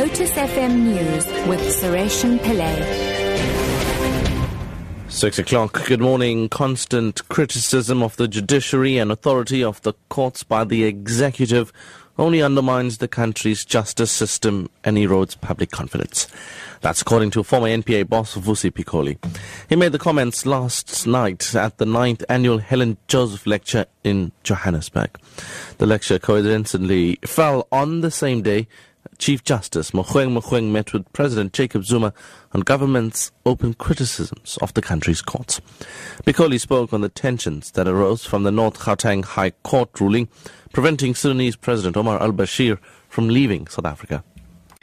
Lotus FM News with Sureshan Pillay. Six o'clock. Good morning. Constant criticism of the judiciary and authority of the courts by the executive only undermines the country's justice system and erodes public confidence. That's according to former NPA boss Vusi Pikoli. He made the comments last night at the ninth annual Helen Joseph Lecture in Johannesburg. The lecture coincidentally fell on the same day Chief Justice Mogoeng Mogoeng met with President Jacob Zuma on government's open criticisms of the country's courts. Pikoli spoke on the tensions that arose from the North Gauteng High Court ruling preventing Sudanese President Omar al-Bashir from leaving South Africa.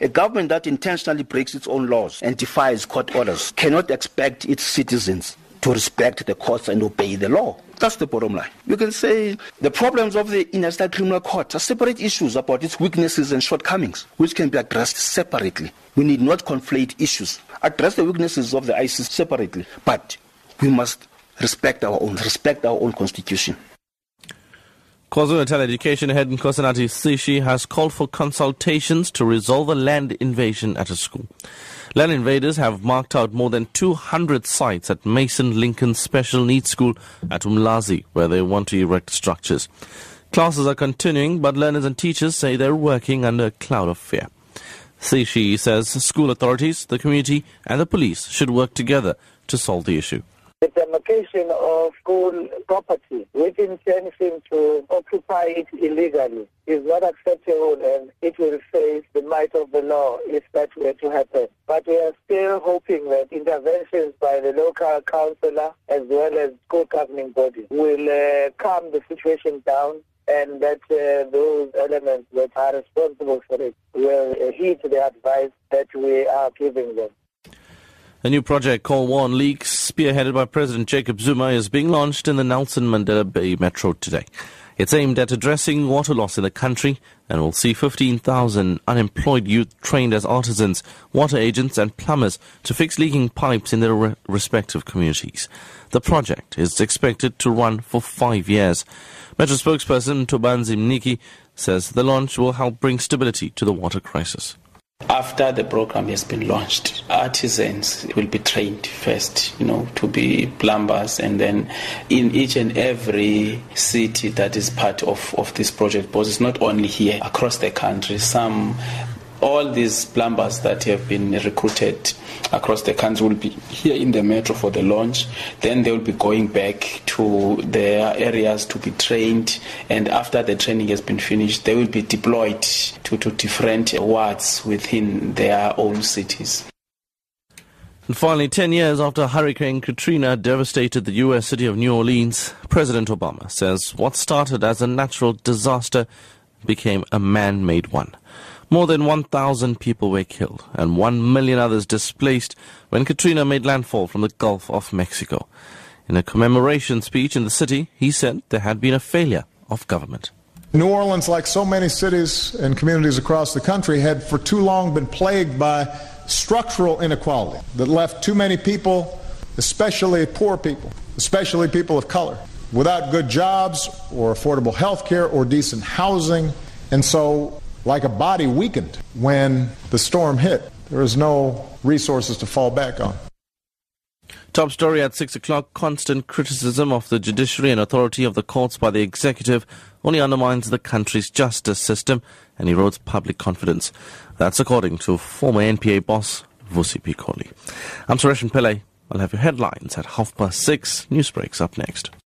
A government that intentionally breaks its own laws and defies court orders cannot expect its citizens to respect the courts and obey the law. That's the bottom line. You can say the problems of the International Criminal Court are separate issues about its weaknesses and shortcomings, which can be addressed separately. We need not conflate issues. Address the weaknesses of the ICC separately, but we must respect our own, respect our own constitution. KwaZulu-Natal Education Head Nkosinathi Sishi has called for consultations to resolve a land invasion at a school. Land invaders have marked out more than 200 sites at Mason Lincoln Special Needs School at Umlazi, where they want to erect structures. Classes are continuing, but learners and teachers say they're working under a cloud of fear. Sishi says school authorities, the community, and the police should work together to solve the issue. The demarcation of school property, which intention to occupy it illegally, is not acceptable and it will face the might of the law if that were to happen. But we are still hoping that interventions by the local councillor as well as school governing bodies will uh, calm the situation down and that uh, those elements that are responsible for it will uh, heed the advice that we are giving them. A new project called War on Leaks, spearheaded by President Jacob Zuma, is being launched in the Nelson Mandela Bay Metro today. It's aimed at addressing water loss in the country and will see 15,000 unemployed youth trained as artisans, water agents and plumbers to fix leaking pipes in their re- respective communities. The project is expected to run for five years. Metro spokesperson Mthubanzi Mniki says the launch will help bring stability to the water crisis. After the program has been launched, artisans will be trained first, you know, to be plumbers, and then in each and every city that is part of, of this project, because it's not only here, across the country, some all these plumbers that have been recruited across the country will be here in the metro for the launch. Then they will be going back to their areas to be trained. And after the training has been finished, they will be deployed to, to different wards within their own cities. And finally, 10 years after Hurricane Katrina devastated the U.S. city of New Orleans, President Obama says what started as a natural disaster became a man made one. More than 1,000 people were killed and 1 million others displaced when Katrina made landfall from the Gulf of Mexico. In a commemoration speech in the city, he said there had been a failure of government. New Orleans, like so many cities and communities across the country, had for too long been plagued by structural inequality that left too many people, especially poor people, especially people of color, without good jobs or affordable health care or decent housing. And so, like a body weakened when the storm hit, there was no resources to fall back on. Top story at 6 o'clock. Constant criticism of the judiciary and authority of the courts by the executive only undermines the country's justice system and erodes public confidence. That's according to former NPA boss Vusi Pikoli. I'm Suresh Pillay. I'll have your headlines at half past six. News breaks up next.